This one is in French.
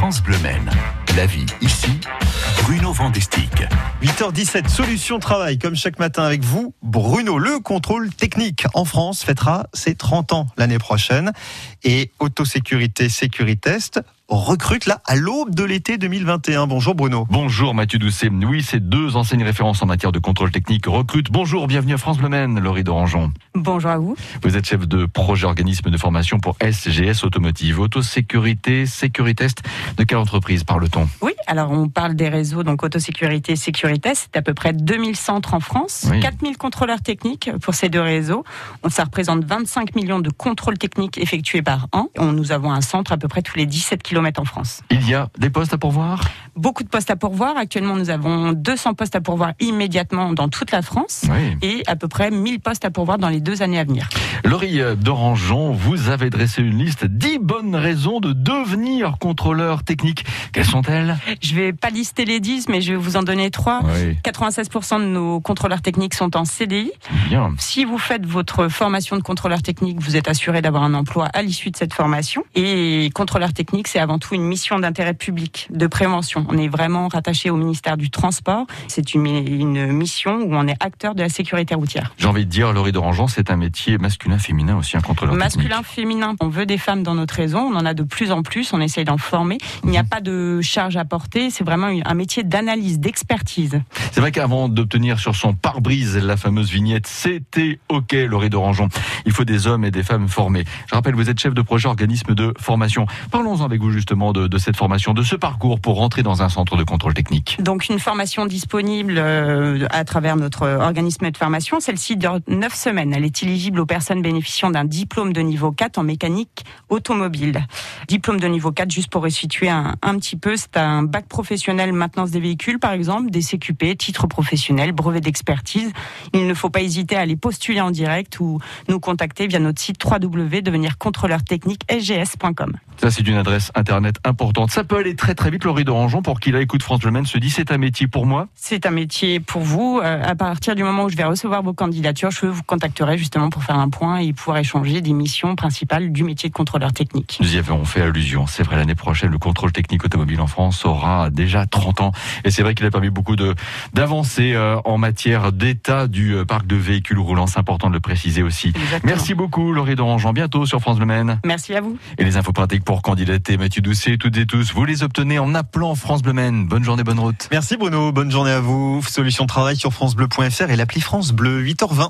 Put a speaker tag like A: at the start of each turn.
A: France Bleu Maine. La vie ici, Bruno Vandestick.
B: 8h17, solution travail, comme chaque matin avec vous, Bruno. Le contrôle technique en France fêtera ses 30 ans l'année prochaine. Et Autosécurité Sécuritest recrute là à l'aube de l'été 2021. Bonjour Bruno.
C: Bonjour Mathieu Doucet. Oui, ces deux enseignes références en matière de contrôle technique recrutent. Bonjour, bienvenue à France Bleu Maine, Laurie Dorangeon.
D: Bonjour à vous.
C: Vous êtes chef de projet organisme de formation pour SGS Automotive, Autosécurité, Sécuritest. De quelle entreprise parle-t-on?
D: Oui, alors on parle des réseaux, donc Autosécurité, Sécuritest. C'est à peu près 2000 centres en France,
C: Oui.
D: 4000 contrôleurs techniques pour ces deux réseaux. Ça représente 25 millions de contrôles techniques effectués par an. On, nous avons un centre à peu près tous les 17 km en France.
C: Il y a des postes à pourvoir?
D: Beaucoup de postes à pourvoir. Actuellement, nous avons 200 postes à pourvoir immédiatement dans toute la France.
C: Oui.
D: Et à peu près 1000 postes à pourvoir dans les deux années à venir.
C: Laurie Dorangeon, vous avez dressé une liste 10 bonnes raisons de devenir contrôleur technique. Quelles sont-elles?
D: Je vais pas lister les 10, mais je vais vous en donner trois.
C: Oui,
D: 96% de nos contrôleurs techniques sont en CDI.
C: bien.
D: Si vous faites votre formation de contrôleur technique, vous êtes assuré d'avoir un emploi à l'issue de cette formation. Et contrôleur technique, c'est avant tout une mission d'intérêt public, de prévention. On est vraiment rattaché au ministère du Transport. C'est une, une mission où on est acteur de la sécurité routière.
C: J'ai envie de dire, Laurie Dorangeon, c'est un métier masculin, féminin aussi, un contrôleur
D: Masculin,
C: technique.
D: féminin, on veut des femmes dans notre réseau, on en a de plus en plus, on essaye d'en former. Il n'y a pas de charge à porter, c'est vraiment un métier d'analyse, d'expertise.
C: C'est vrai qu'avant d'obtenir sur son pare-brise la fameuse vignette C'était OK, Laurie Dorangeon, il faut des hommes et des femmes formés. Je rappelle, vous êtes chef de projet organisme de formation. Parlons avec vous justement de, de cette formation, de ce parcours pour rentrer dans un centre de contrôle technique.
D: Donc une formation disponible euh, à travers notre organisme de formation. Celle-ci dure 9 semaines. Elle est éligible aux personnes bénéficiant d'un diplôme de niveau 4 en mécanique automobile. Diplôme de niveau 4, juste pour resituer un, un petit peu, c'est un bac professionnel maintenance des véhicules, par exemple, des CQP, titre professionnel, brevet d'expertise. Il ne faut pas hésiter à les postuler en direct ou nous contacter via notre site www.devenircontrôleurtechnique.sgs.com.
C: Ça, c'est une adresse internet importante. Ça peut aller très très vite, Laurie Dorangeon, pour qui là écoute France Le Maine se dit c'est un métier pour moi.
D: C'est un métier pour vous. Euh, à partir du moment où je vais recevoir vos candidatures, je vous contacterai justement pour faire un point et pouvoir échanger des missions principales du métier de contrôleur technique.
C: Nous y avons fait allusion. C'est vrai, l'année prochaine, le contrôle technique automobile en France aura déjà 30 ans. Et c'est vrai qu'il a permis beaucoup de d'avancer euh, en matière d'état du euh, parc de véhicules roulants. C'est important de le préciser aussi.
D: Exactement.
C: Merci beaucoup, Laurie Dorangeon. Bientôt sur France Le Maine.
D: Merci à vous.
C: Et les infos pratiques pour candidater Mathieu Doucet, toutes et tous, vous les obtenez en appelant France Bleu Maine. Bonne journée, bonne route.
B: Merci Bruno, bonne journée à vous. Solution travail sur francebleu.fr et l'appli France Bleu, 8h20.